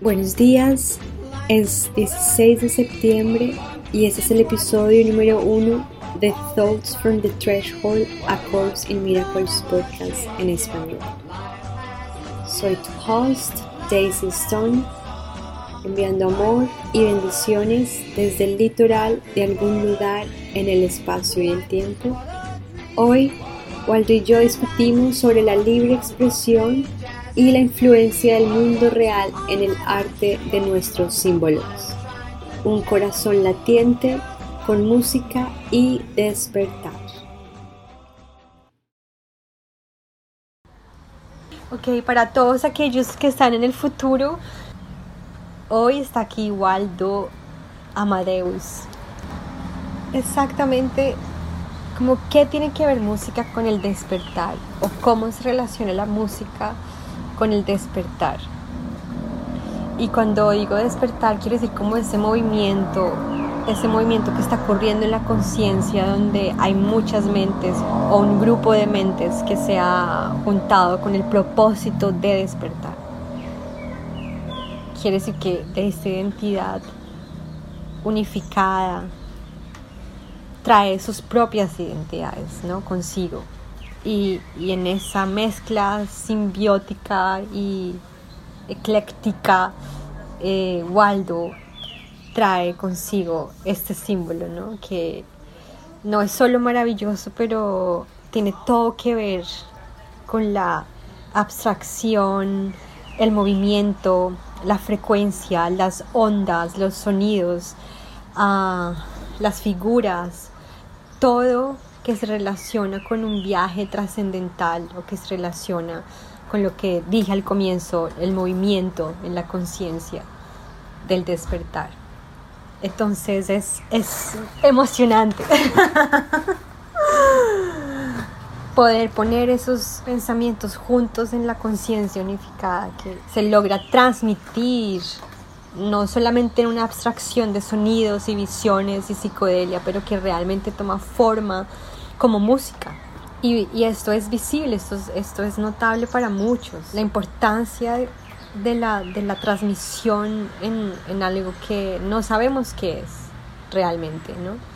Buenos días, es 16 de septiembre y este es el episodio número 1 de Thoughts from the Threshold a Course in Miracles podcast en español. Soy tu host, Daisy Stone, enviando amor y bendiciones desde el litoral de algún lugar en el espacio y el tiempo. Hoy, Waldo y yo discutimos sobre la libre expresión y la influencia del mundo real en el arte de nuestros símbolos. Un corazón latiente con música y despertar. Ok, para todos aquellos que están en el futuro, hoy está aquí Waldo Amadeus. Exactamente como qué tiene que ver música con el despertar o cómo se relaciona la música con el despertar. Y cuando digo despertar, quiero decir como ese movimiento, ese movimiento que está corriendo en la conciencia, donde hay muchas mentes o un grupo de mentes que se ha juntado con el propósito de despertar. Quiere decir que de esta identidad unificada trae sus propias identidades ¿no? consigo y, en esa mezcla simbiótica y ecléctica, eh, Waldo trae consigo este símbolo, ¿no? que no es solo maravilloso, pero tiene todo que ver con la abstracción, el movimiento, la frecuencia, las ondas, los sonidos, ah, las figuras, todo que se relaciona con un viaje trascendental o que se relaciona con lo que dije al comienzo, el movimiento en la conciencia del despertar. Entonces es, es emocionante poder poner esos pensamientos juntos en la conciencia unificada que se logra transmitir no solamente en una abstracción de sonidos y visiones y psicodelia, pero que realmente toma forma como música. Y, esto es visible, esto es, esto es notable para muchos. La importancia de la, de la transmisión en, en algo que no sabemos qué es realmente, ¿no?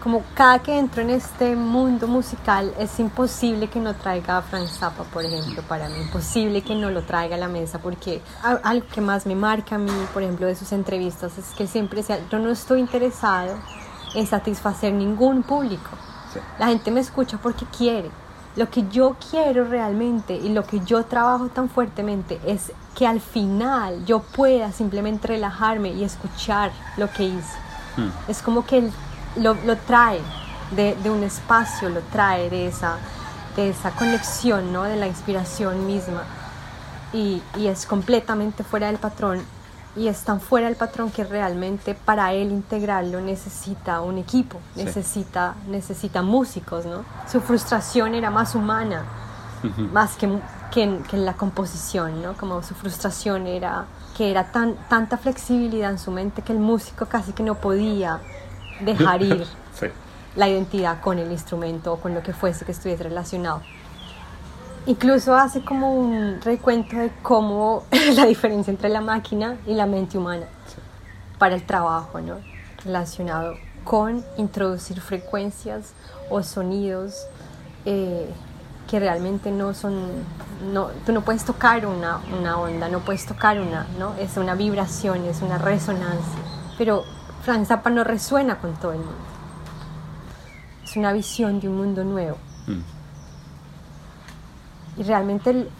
Como cada que entro en este mundo musical es imposible que no traiga a Frank Zappa, por ejemplo, para mí, imposible que no lo traiga a la mesa, porque algo que más me marca a mí, por ejemplo, de sus entrevistas es que siempre decía, yo no estoy interesado en satisfacer ningún público, la gente me escucha porque quiere. Lo que yo quiero realmente y lo que yo trabajo tan fuertemente es que al final yo pueda simplemente relajarme y escuchar lo que hice. Hmm. Es como que el lo, trae de, un espacio, lo trae de esa, de esa conexión, ¿no? de la inspiración misma. Y, es completamente fuera del patrón y es tan fuera del patrón que realmente para él integrarlo necesita un equipo, necesita, necesita músicos, ¿no? Su frustración era más humana, más que, que, en, la composición, ¿no? Como su frustración era que era tan, tanta flexibilidad en su mente que el músico casi que no podía dejar ir la identidad con el instrumento o con lo que fuese que estuviese relacionado. Incluso hace como un recuento de cómo la diferencia entre la máquina y la mente humana para el trabajo, ¿no? Relacionado con introducir frecuencias o sonidos eh, que realmente no son, no, tú no puedes tocar una, una onda, no puedes tocar una, ¿no? Es una vibración, es una resonancia, pero Frank Zappa no resuena con todo el mundo. Es una visión de un mundo nuevo. Mm. Y realmente él,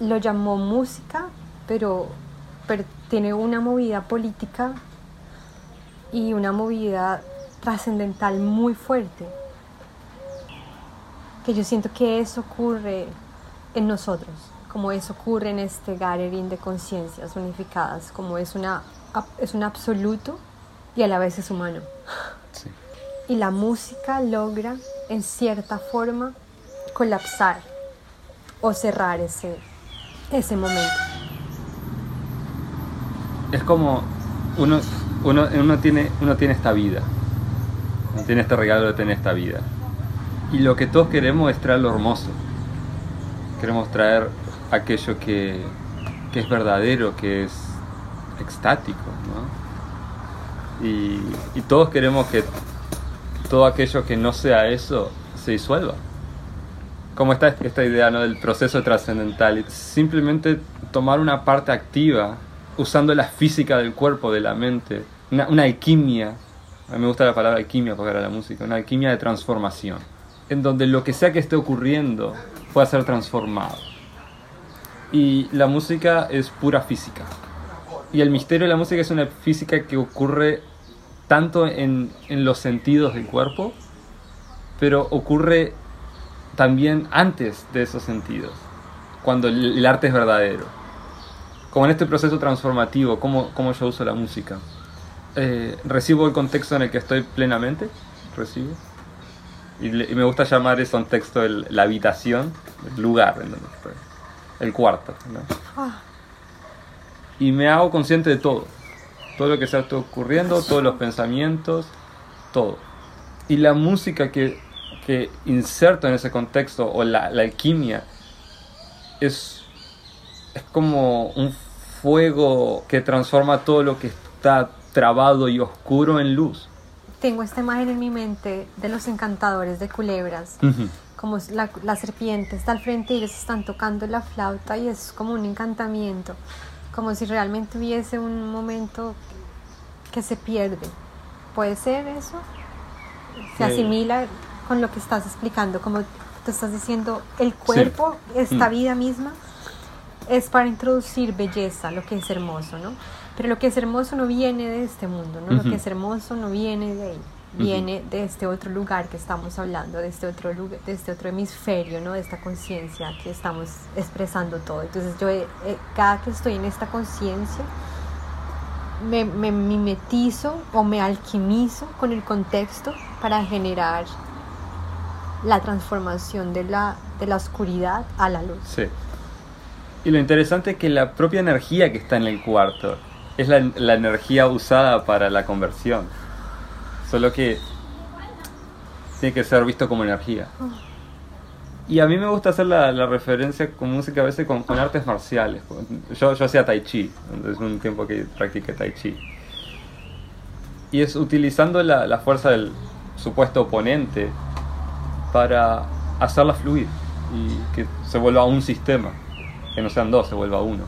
lo llamó música, pero, pero tiene una movida política y una movida trascendental muy fuerte. Que yo siento que eso ocurre en nosotros, como eso ocurre en este gathering de conciencias unificadas, como es, una, es un absoluto y a la vez es humano. Y la música logra en cierta forma colapsar o cerrar ese, ese momento. Es como uno, uno, uno, tiene, uno tiene esta vida, uno tiene este regalo de tener esta vida. Y lo que todos queremos es traer lo hermoso. Queremos traer aquello que, que es verdadero, que es extático, ¿no? Y, y todos queremos que todo aquello que no sea eso se disuelva. Como está esta idea ¿no? del proceso trascendental, simplemente tomar una parte activa usando la física del cuerpo, de la mente, una, una alquimia, a mí me gusta la palabra alquimia para la música, una alquimia de transformación, en donde lo que sea que esté ocurriendo pueda ser transformado. Y la música es pura física. Y el misterio de la música es una física que ocurre tanto en, en los sentidos del cuerpo, pero ocurre también antes de esos sentidos, cuando el, el arte es verdadero. Como en este proceso transformativo, cómo, cómo yo uso la música. Eh, recibo el contexto en el que estoy plenamente, recibo. Y, le- y me gusta llamar ese contexto el- la habitación, el lugar en donde estoy, el cuarto. ¿no? Y me hago consciente de todo. Todo lo que se está ocurriendo, todos los pensamientos, todo. Y la música que, que inserto en ese contexto, o la, la alquimia, es, es como un fuego que transforma todo lo que está trabado y oscuro en luz. tengo esta imagen en mi mente de los encantadores de culebras. como la, la serpiente está al frente y ellos están tocando la flauta y es como un encantamiento, como si realmente hubiese un momento que se pierde. ¿Puede ser eso? Se Sí. asimila con lo que estás explicando, como tú estás diciendo, el cuerpo, esta Mm. vida misma, es para introducir belleza, lo que es hermoso, ¿no? Pero lo que es hermoso no viene de este mundo, ¿no? Lo que es hermoso no viene de ahí. Viene de este otro lugar que estamos hablando, de este otro lugar, de este otro hemisferio, ¿no? De esta conciencia que estamos expresando todo. Entonces yo, eh, eh, cada que estoy en esta conciencia, me, me mimetizo o me alquimizo con el contexto para generar la transformación de la, de la oscuridad a la luz. Sí. Y lo interesante es que la propia energía que está en el cuarto es la, la energía usada para la conversión. Solo que tiene que ser visto como energía. Y a mí me gusta hacer la, la referencia con música a veces con, con artes marciales. Yo, yo hacía tai chi, entonces un tiempo que practiqué tai chi. Y es utilizando la, la fuerza del supuesto oponente para hacerla fluir y que se vuelva un sistema, que no sean dos, se vuelva uno.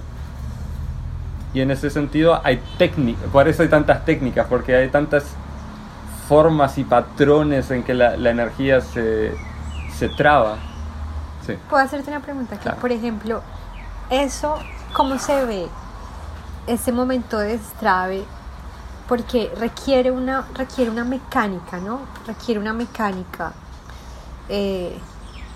Y en ese sentido hay técnicas, por eso hay tantas técnicas, porque hay tantas formas y patrones en que la, la energía se, se traba. Sí. Puedo hacerte una pregunta aquí. Claro. Por ejemplo, eso, ¿cómo se ve ese momento de destrave? Porque requiere una, requiere una mecánica, ¿no? Requiere una mecánica eh,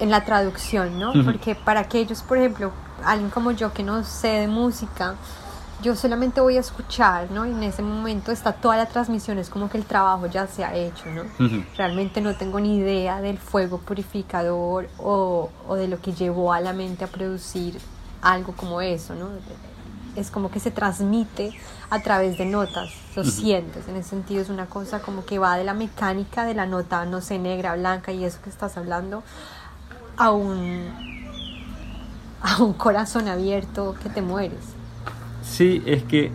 en la traducción, ¿no? Porque para aquellos, por ejemplo, alguien como yo que no sé de música, yo solamente voy a escuchar, ¿no? Y en ese momento está toda la transmisión, es como que el trabajo ya se ha hecho, ¿no? Realmente no tengo ni idea del fuego purificador o, o de lo que llevó a la mente a producir algo como eso, ¿no? Es como que se transmite a través de notas, lo sientes, en ese sentido es una cosa como que va de la mecánica de la nota, no sé, negra, blanca y eso que estás hablando, a un, a un corazón abierto que te mueres. Sí, es que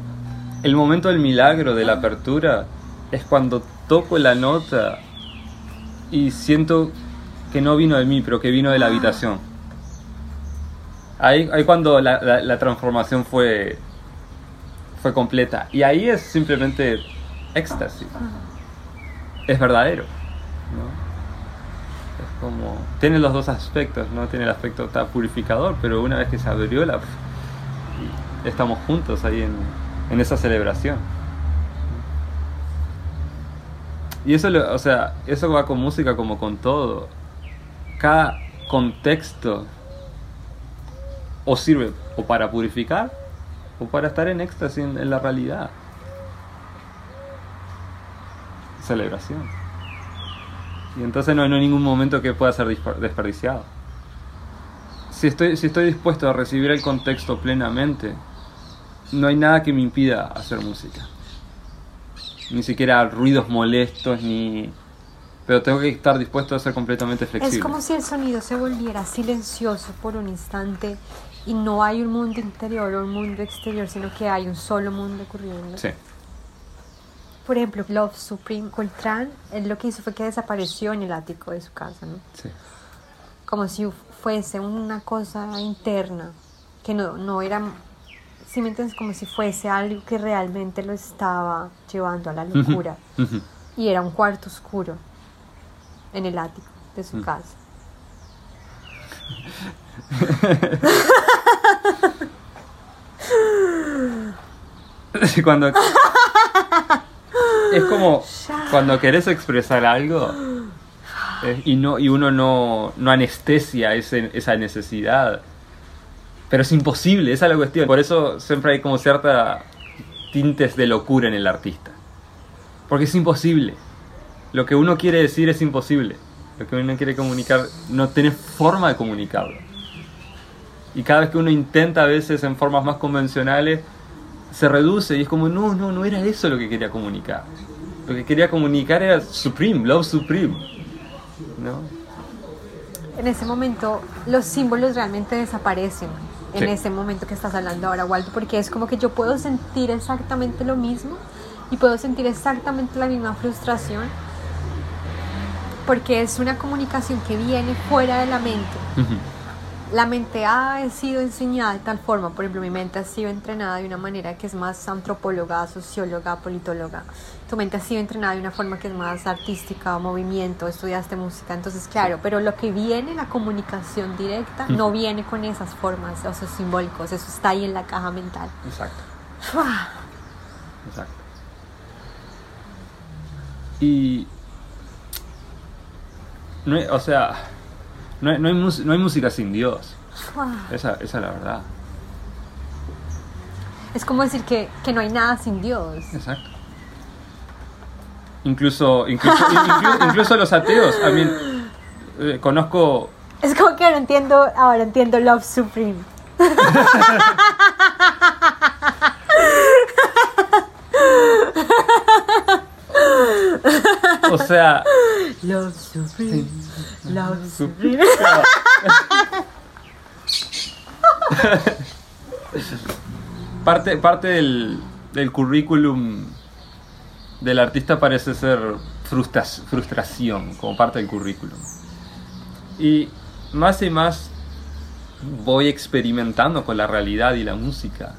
el momento del milagro, de la apertura, es cuando toco la nota y siento que no vino de mí, pero que vino de la habitación. Ahí, ahí cuando la, la- la transformación fue, fue completa. Y ahí es simplemente éxtasis. Es verdadero. ¿no? Es como... Tiene los dos aspectos, ¿no? Tiene el aspecto está purificador, pero una vez que se abrió la... estamos juntos ahí en, en esa celebración. Y eso, o sea, eso va con música como con todo. Cada contexto o sirve o para purificar o para estar en éxtasis en, la realidad. Celebración. Y entonces no, no hay ningún momento que pueda ser desperdiciado. Si estoy, si estoy dispuesto a recibir el contexto plenamente, no hay nada que me impida hacer música. ni siquiera ruidos molestos, ni... Pero tengo que estar dispuesto a ser completamente flexible. Es como si el sonido se volviera silencioso por un instante y no hay un mundo interior o un mundo exterior, sino que hay un solo mundo ocurriendo. Sí. Por ejemplo, Love Supreme Coltrane, él lo que hizo fue que desapareció en el ático de su casa, ¿no? Sí. Como si fuese una cosa interna, que no, no era, si me entiendes, como si fuese algo que realmente lo estaba llevando a la locura. Y era un cuarto oscuro en el ático de su Mm. casa. cuando es como cuando querés expresar algo eh, y no y uno no, no anestesia ese- esa necesidad pero es imposible esa es la cuestión por eso siempre hay como cierta tintes de locura en el artista porque es imposible lo que uno quiere decir es imposible lo que uno quiere comunicar no tiene forma de comunicarlo y cada vez que uno intenta a veces en formas más convencionales se reduce y es como, no, no, no era eso lo que quería comunicar. Lo que quería comunicar era Supreme, Love Supreme. ¿No? En ese momento los símbolos realmente desaparecen. En Sí. ese momento que estás hablando ahora, Waldo, porque es como que yo puedo sentir exactamente lo mismo y puedo sentir exactamente la misma frustración porque es una comunicación que viene fuera de la mente. La mente ha sido enseñada de tal forma, por ejemplo, mi mente ha sido entrenada de una manera que es más antropóloga, socióloga, politóloga. Tu mente ha sido entrenada de una forma que es más artística, movimiento, estudiaste música. Entonces, claro, pero lo que viene, la comunicación directa, no viene con esas formas, esos simbólicos, eso está ahí en la caja mental. Exacto, ¡Fua! exacto. Y... No o sea, no hay, no hay no hay música sin Dios. Esa, esa es la verdad. Es como decir que, que no hay nada sin Dios. Exacto. Incluso, incluso, inclu- incluso los ateos. A mí, eh, conozco Es como que ahora entiendo, ahora entiendo Love Supreme. O sea, Love Supreme. Love Supreme. parte, parte del, del currículum del artista parece ser frustra- frustración, como parte del currículum. Y más y más voy experimentando con la realidad y la música.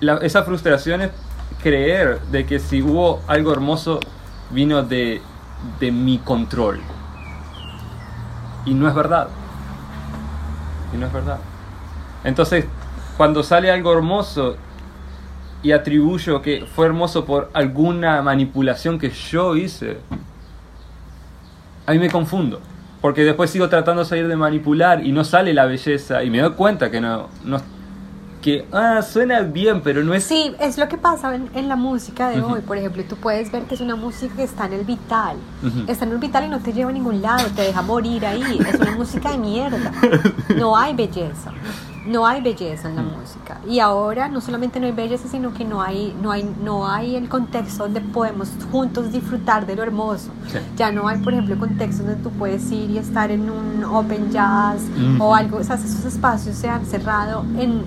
La- esa frustración es creer de que si hubo algo hermoso vino de, de mi control. Y no es verdad. Y no es verdad. Entonces, cuando sale algo hermoso y atribuyo que fue hermoso por alguna manipulación que yo hice, ahí me confundo. Porque después sigo tratando de salir de manipular y no sale la belleza y me doy cuenta que no, no que ah, suena bien, pero no es Sí, es lo que pasa en, en la música de hoy. Por ejemplo, tú puedes ver que es una música que está en el vital. Está en el vital y no te lleva a ningún lado, te deja morir ahí. Es una música de mierda. No hay belleza. No hay belleza en la música. Y ahora no solamente no hay belleza, sino que no hay, no hay, no hay el contexto donde podemos juntos disfrutar de lo hermoso. Sí. Ya no hay, por ejemplo, contextos donde tú puedes ir y estar en un open jazz o algo. O sea, esos espacios se han cerrado en, eh,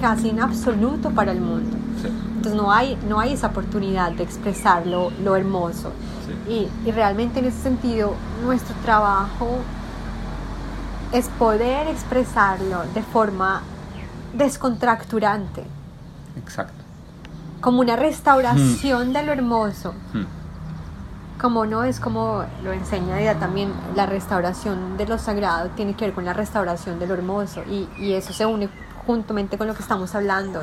casi en absoluto para el mundo. Sí, Entonces no hay, no hay esa oportunidad de expresar lo, lo hermoso. sí. Y, y realmente en ese sentido nuestro trabajo es poder expresarlo de forma descontracturante, exacto. como una restauración de lo hermoso. Hmm. Como no es como lo enseña ella también, la restauración de lo sagrado tiene que ver con la restauración de lo hermoso y, y eso se une juntamente con lo que estamos hablando.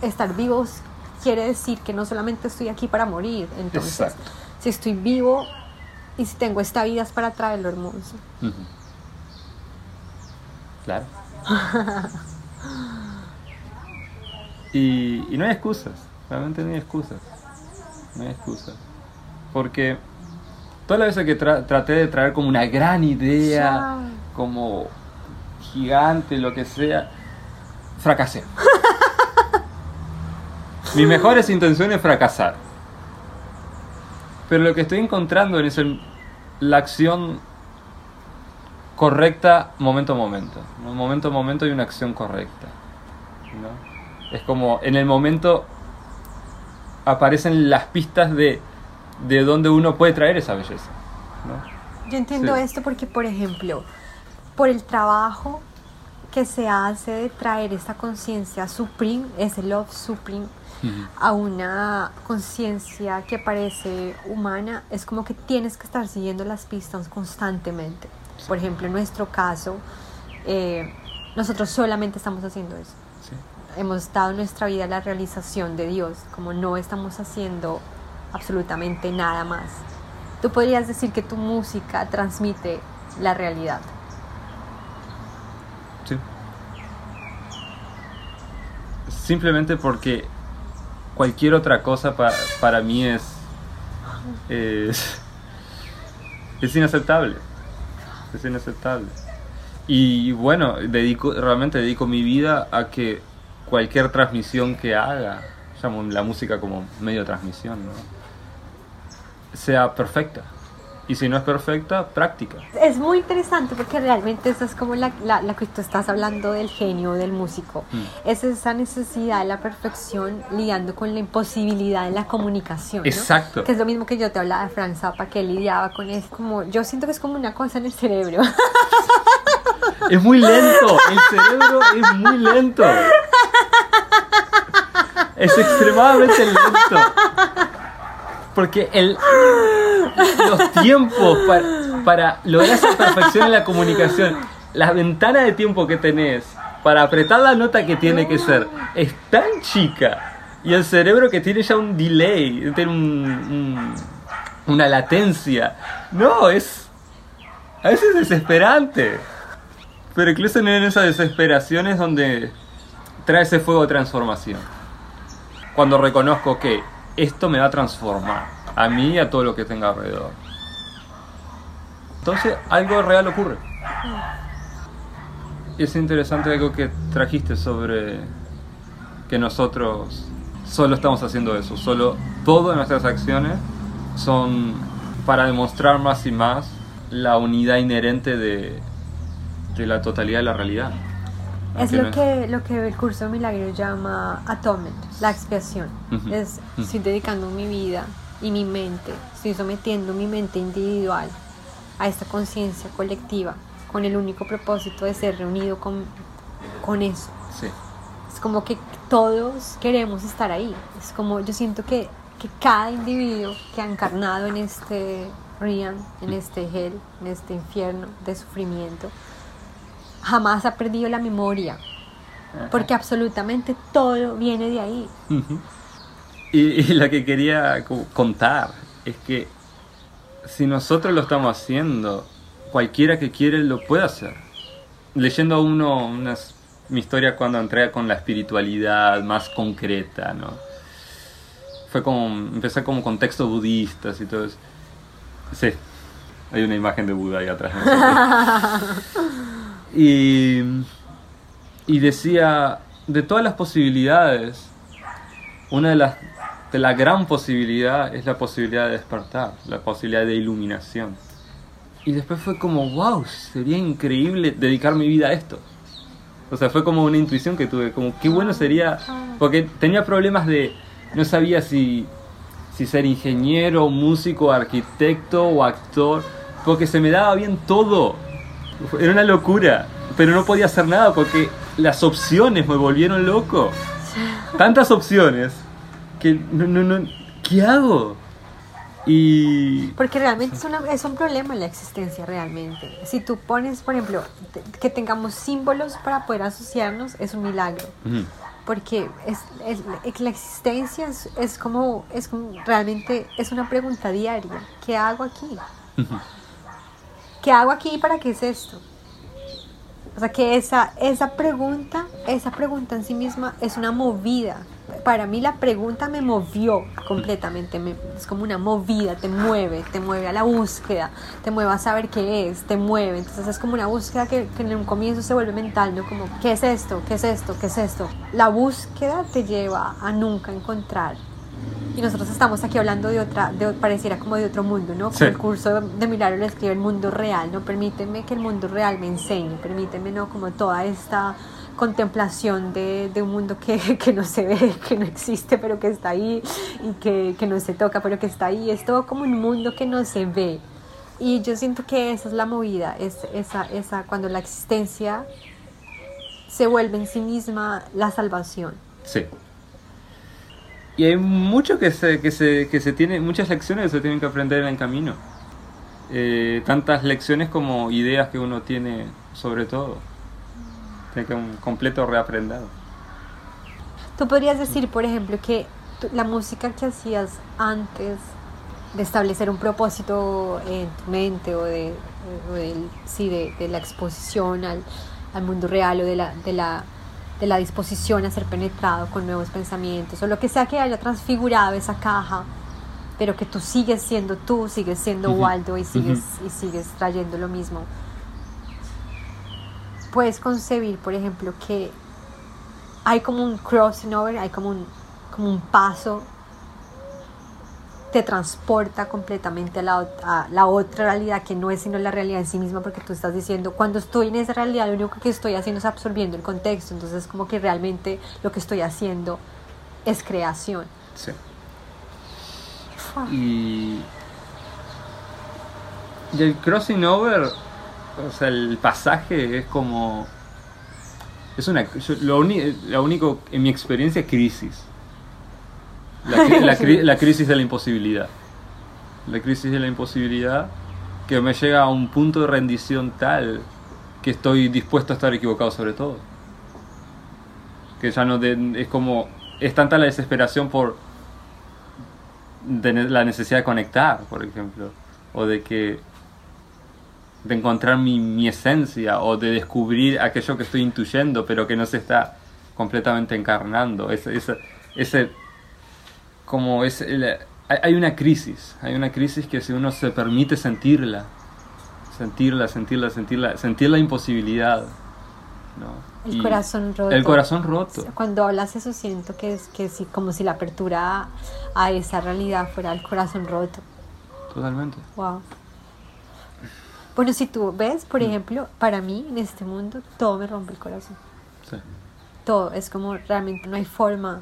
Estar vivos quiere decir que no solamente estoy aquí para morir, entonces Exacto. si estoy vivo y si tengo esta vida es para traer lo hermoso. Claro. y, y no hay excusas, realmente no hay excusas. No hay excusas. Porque todas las veces que tra- traté de traer como una gran idea, como gigante, lo que sea, fracasé. mis mejores intenciones fracasar. Pero lo que estoy encontrando es el- la acción correcta momento a momento. ¿no? Momento a momento hay una acción correcta. ¿no? Es como en el momento aparecen las pistas de, de dónde uno puede traer esa belleza. ¿no? Yo entiendo Sí. esto porque, por ejemplo, por el trabajo que se hace de traer esa conciencia supreme, ese love supreme, a una conciencia que parece humana, es como que tienes que estar siguiendo las pistas constantemente. Por ejemplo, en nuestro caso, eh, nosotros solamente estamos haciendo eso. Sí. Hemos dado nuestra vida la realización de Dios, como no estamos haciendo absolutamente nada más. Tú podrías decir que tu música transmite la realidad. Sí. Simplemente porque cualquier otra cosa pa- para mí es, es es inaceptable. Es inaceptable. Y bueno, dedico realmente dedico mi vida a que cualquier transmisión que haga, llamo la música como medio de transmisión, ¿no? sea perfecta. Y si no es perfecta, práctica. Es muy interesante porque realmente eso es como la, la, la que tú estás hablando del genio, del músico. Mm. Es esa necesidad de la perfección lidiando con la imposibilidad de la comunicación. ¿no? Exacto. Que es lo mismo que yo te hablaba de Frank Zappa, que él lidiaba con eso. Como, yo siento que es como una cosa en el cerebro. Es muy lento, el cerebro es muy lento. Es extremadamente lento. Porque el, los tiempos para, para lograr esa perfección en la comunicación, la ventana de tiempo que tenés para apretar la nota que tiene que ser es tan chica. Y el cerebro que tiene ya un delay, tiene un- un- una latencia. No, es. A veces es desesperante. Pero incluso en esa desesperación es donde trae ese fuego de transformación. Cuando reconozco que esto me va a transformar a mí y a todo lo que tenga alrededor. Entonces algo real ocurre. Es interesante algo que trajiste sobre que nosotros solo estamos haciendo eso, solo todas nuestras acciones son para demostrar más y más la unidad inherente de, de la totalidad de la realidad. Es lo no que, lo que el curso de milagros llama atonement, la expiación. Es, estoy dedicando mi vida y mi mente, estoy sometiendo mi mente individual a esta conciencia colectiva con el único propósito de ser reunido con, con eso. Sí, Es como que todos queremos estar ahí. Es como yo siento que, que cada individuo que ha encarnado en este Rian, en este hell, en este infierno de sufrimiento, jamás ha perdido la memoria. Porque absolutamente todo viene de ahí. Y, y lo que quería co- contar es que si nosotros lo estamos haciendo, cualquiera que quiere lo puede hacer. Leyendo a uno unas, mi historia cuando entré con la espiritualidad más concreta, ¿no? Fue como, empecé como con textos budistas y todo eso. Sí, hay una imagen de Buda ahí atrás. y, y decía, de todas las posibilidades, una de las de la gran posibilidad es la posibilidad de despertar, la posibilidad de iluminación. Y después fue como, wow, sería increíble dedicar mi vida a esto. O sea, fue como una intuición que tuve, como qué bueno sería, porque tenía problemas de, no sabía si, si ser ingeniero, músico, arquitecto o actor, porque se me daba bien todo. Era una locura, pero no podía hacer nada porque las opciones me volvieron loco. Tantas opciones que no, no, no, ¿qué hago? Y Porque realmente es, una- es un problema en la existencia realmente. Si tú pones, por ejemplo, que tengamos símbolos para poder asociarnos, es un milagro. Porque es, es- la existencia es, es como, es como- realmente es una pregunta diaria. ¿Qué hago aquí? Ujú. ¿Qué hago aquí para qué es esto? O sea que esa, esa pregunta, esa pregunta en sí misma es una movida. Para mí la pregunta me movió completamente, me- es como una movida, te mueve, te mueve a la búsqueda, te mueve a saber qué es, te mueve. Entonces es como una búsqueda que, que en un comienzo se vuelve mental, ¿no? Como, ¿qué es esto? ¿Qué es esto? ¿Qué es esto? La búsqueda te lleva a nunca encontrar y nosotros estamos aquí hablando de otra, de, pareciera como de otro mundo, ¿no? Como Sí. el curso de Milagro lo escribe el mundo real, ¿no? Permíteme que el mundo real me enseñe, permíteme, ¿no? Como toda esta contemplación de, de un mundo que, que no se ve, que no existe, pero que está ahí, y que, que no se toca, pero que está ahí. Es todo como un mundo que no se ve. Y yo siento que esa es la movida, es esa, esa, cuando la existencia se vuelve en sí misma la salvación. Sí. Y hay mucho que se, que se, que se tiene, muchas lecciones que se tienen que aprender en el camino. Eh, tantas lecciones como ideas que uno tiene sobre todo. Tiene que un completo reaprendado. Tú podrías decir, por ejemplo, que la música que hacías antes de establecer un propósito en tu mente o de, o del- sí, de, de la exposición al, al mundo real o de la, de, la, de la disposición a ser penetrado con nuevos pensamientos o lo que sea que haya transfigurado esa caja, pero que tú sigues siendo tú, sigues siendo Waldo y sigues, y sigues trayendo lo mismo. Puedes concebir, por ejemplo, que hay como un crossing over, hay como un, como un paso, te transporta completamente a la, ot- a la otra realidad que no es sino la realidad en sí misma, porque tú estás diciendo, cuando estoy en esa realidad, lo único que estoy haciendo es absorbiendo el contexto, entonces como que realmente lo que estoy haciendo es creación. Sí. Y, y el crossing over, o sea, el pasaje es como... Es una, yo- lo, uni- lo único, en mi experiencia, crisis. La, cri- la cri- la crisis de la imposibilidad. La crisis de la imposibilidad que me llega a un punto de rendición tal que estoy dispuesto a estar equivocado sobre todo. Que ya no de- es como es tanta la desesperación por de la necesidad de conectar, por ejemplo, o de que de encontrar mi, mi esencia o de descubrir aquello que estoy intuyendo pero que no se está completamente encarnando. Ese, ese, ese como es el- hay una crisis, hay una crisis que si uno se permite sentirla, sentirla, sentirla, sentirla, sentir la imposibilidad, ¿no? El Y- corazón roto. El corazón roto. Cuando hablas eso siento que es que sí, como si la apertura a, a esa realidad fuera el corazón roto. Totalmente. Wow. Bueno, si tú ves, por ejemplo, para mí en este mundo todo me rompe el corazón. Sí. Todo es como realmente no hay forma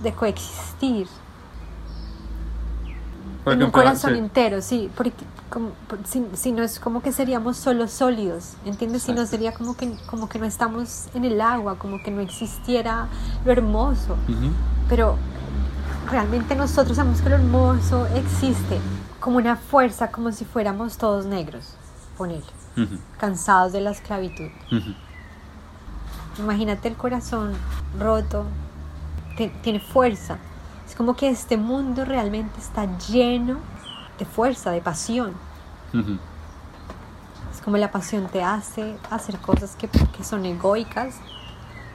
de coexistir en un corazón sí. entero, sí, porque como, si, si no es como que seríamos solo sólidos, ¿entiendes? Si no sería como que, como que no estamos en el agua, como que no existiera lo hermoso. Pero realmente nosotros sabemos que lo hermoso existe como una fuerza, como si fuéramos todos negros, ponele, Ujú. cansados de la esclavitud. Imagínate el corazón roto, te- tiene fuerza. Es como que este mundo realmente está lleno de fuerza, de pasión. Ujú. Es como la pasión te hace hacer cosas que, que son egoicas,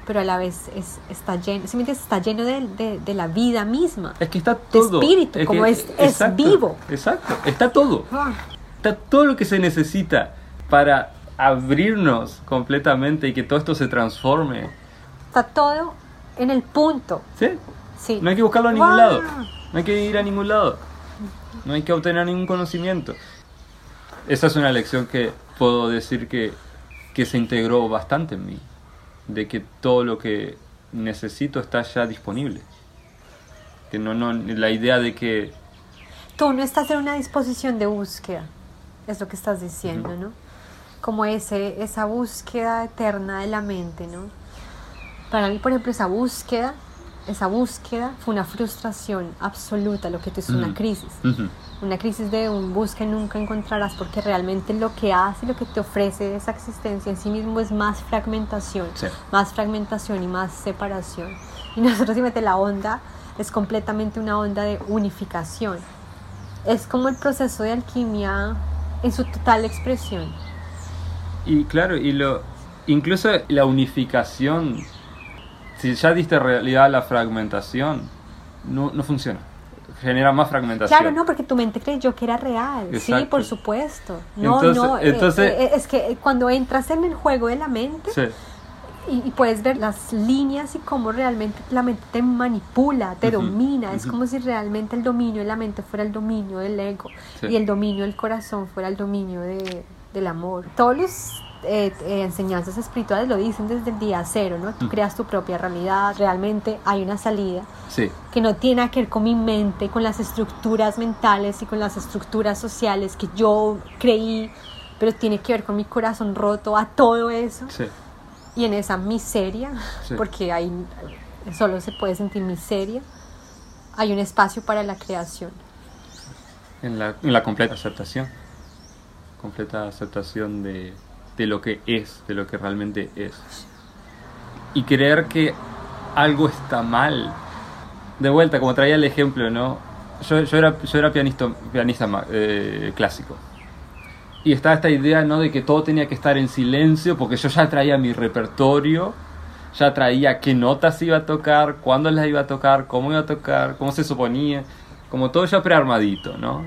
pero a la vez es, está lleno, ¿sí me entiendes? Está lleno de, de- de la vida misma. Es que está todo. espíritu, que- como es- es exacto, vivo. Exacto, está todo. Ah. Está todo lo que se necesita para abrirnos completamente y que todo esto se transforme. Está todo en el punto. ¿Sí? Sí. No hay que buscarlo a ningún Wow. lado. No hay que ir a ningún lado. No hay que obtener ningún conocimiento. Esa es una lección que puedo decir que, que se integró bastante en mí. De que todo lo que necesito está ya disponible. Que no, no, la idea de que Tú no estás en una disposición de búsqueda, es lo que estás diciendo, ¿no? Como ese, esa búsqueda eterna de la mente, ¿no? Para mí, por ejemplo, esa búsqueda, esa búsqueda fue una frustración absoluta, lo que tú es una Ujú. crisis. Una crisis de un busca y nunca encontrarás, porque realmente lo que hace, lo que te ofrece esa existencia en sí mismo es más fragmentación, Sí. más fragmentación y más separación. Y nosotros, si mete la onda, es completamente una onda de unificación. Es como el proceso de alquimia en su total expresión. Y claro, y lo incluso la unificación, si ya diste realidad a la fragmentación, no, no funciona. Genera más fragmentación. Claro, no, porque tu mente creyó que era real. Sí, Exacto. por supuesto. No, Entonces- no. eh, entonces- eh, es que cuando entras en el juego de la mente Sí, y, y puedes ver las líneas y cómo realmente la mente te manipula, te Ujú, domina. Es ujú. como si realmente el dominio de la mente fuera el dominio del ego Sí. y el dominio del corazón fuera el dominio de- del amor. Todos los eh, eh, enseñanzas espirituales lo dicen desde el día cero, ¿no? Tú Ujú. creas tu propia realidad, realmente hay una salida sí, que no tiene que ver con mi mente, con las estructuras mentales y con las estructuras sociales que yo creí, pero tiene que ver con mi corazón roto a todo eso sí. y en esa miseria, Sí. porque ahí solo se puede sentir miseria, hay un espacio para la creación. En la, en la completa aceptación. Completa aceptación de, de lo que es, de lo que realmente es. Y creer que algo está mal. De vuelta, como traía el ejemplo, ¿no? Yo, era, yo era pianista, pianista eh, clásico. Y estaba esta idea, ¿no? De que todo tenía que estar en silencio, porque yo ya traía mi repertorio, ya traía qué notas iba a tocar, cuándo las iba a tocar, cómo iba a tocar, cómo se suponía, como todo ya prearmadito, ¿no?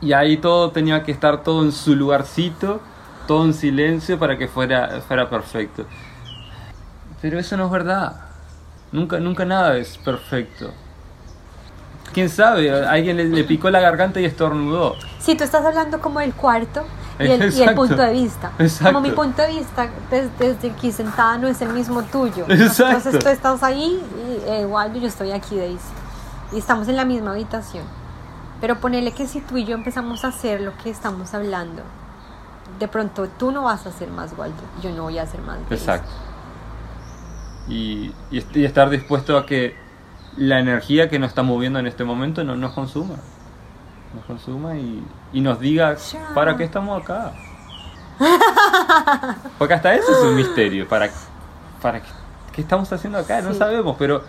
Y ahí todo tenía que estar todo en su lugarcito, todo en silencio para que fuera, fuera perfecto. Pero eso no es verdad. Nunca, nunca nada es perfecto. ¿Quién sabe? Alguien le, le picó la garganta y estornudó. Si tú estás hablando como del cuarto y el, y el punto de vista, Exacto. como mi punto de vista des- desde, aquí sentada no es el mismo tuyo. Exacto. Entonces tú estás ahí y eh, igual yo estoy aquí, Daisy. Y estamos en la misma habitación. Pero ponele que si tú y yo empezamos a hacer lo que estamos hablando, de pronto tú no vas a ser más Waldo, yo no voy a ser más. Exacto. Y, y est- y estar dispuesto a que la energía que nos está moviendo en este momento no nos consuma. Nos consuma y, y nos diga Ya. para qué estamos acá. Porque hasta eso es un misterio. ¿Para, para qué, qué estamos haciendo acá? No Sí. sabemos, pero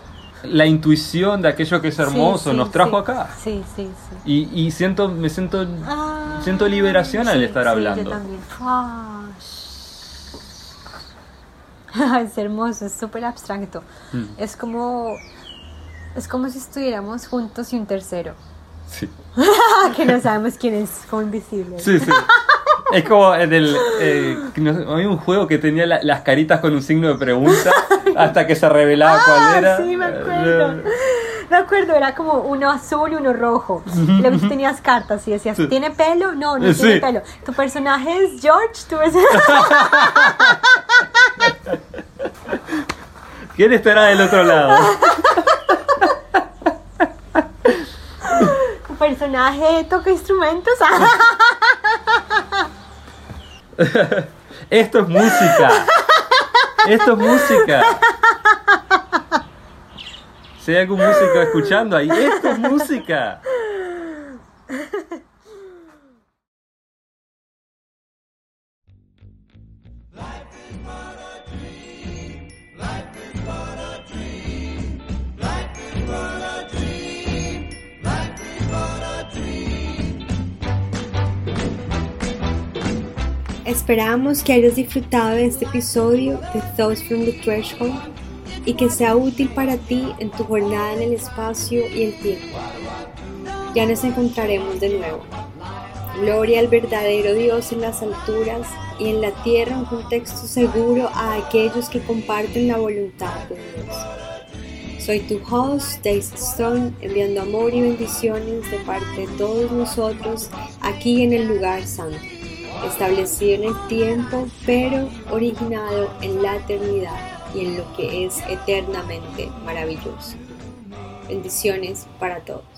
la intuición de aquello que es hermoso Sí, sí, nos trajo acá. Sí, sí, sí. Y, y siento, me siento, Ah, siento liberación al estar hablando. Yo también. Es hermoso, es súper abstracto. Mm. Es como es como si estuviéramos juntos y un tercero, Sí. que no sabemos quién es, como invisible. Sí, sí. Es como en el. Eh, había un juego que tenía la- las caritas con un signo de pregunta hasta que se revelaba cuál Ah, era. sí, me acuerdo. Me acuerdo, era como uno azul y uno rojo. Y luego tú tenías cartas y decías. ¿tiene pelo? No, no Sí. tiene pelo. ¿Tu personaje es George? ¿Tú eres... ¿Quién estará del otro lado? ¿Tu personaje toca instrumentos? Esto es música. Esto es música. Si hay algún músico escuchando ahí, esto es música. Esperamos que hayas disfrutado de este episodio de Thoughts from the Threshold y que sea útil para ti en tu jornada en el espacio y el tiempo. Ya nos encontraremos de nuevo. Gloria al verdadero Dios en las alturas y en la tierra un contexto seguro a aquellos que comparten la voluntad de Dios. Soy tu host, Daisy Stone, enviando amor y bendiciones de parte de todos nosotros aquí en el lugar santo establecido en el tiempo, pero originado en la eternidad y en lo que es eternamente maravilloso. Bendiciones para todos.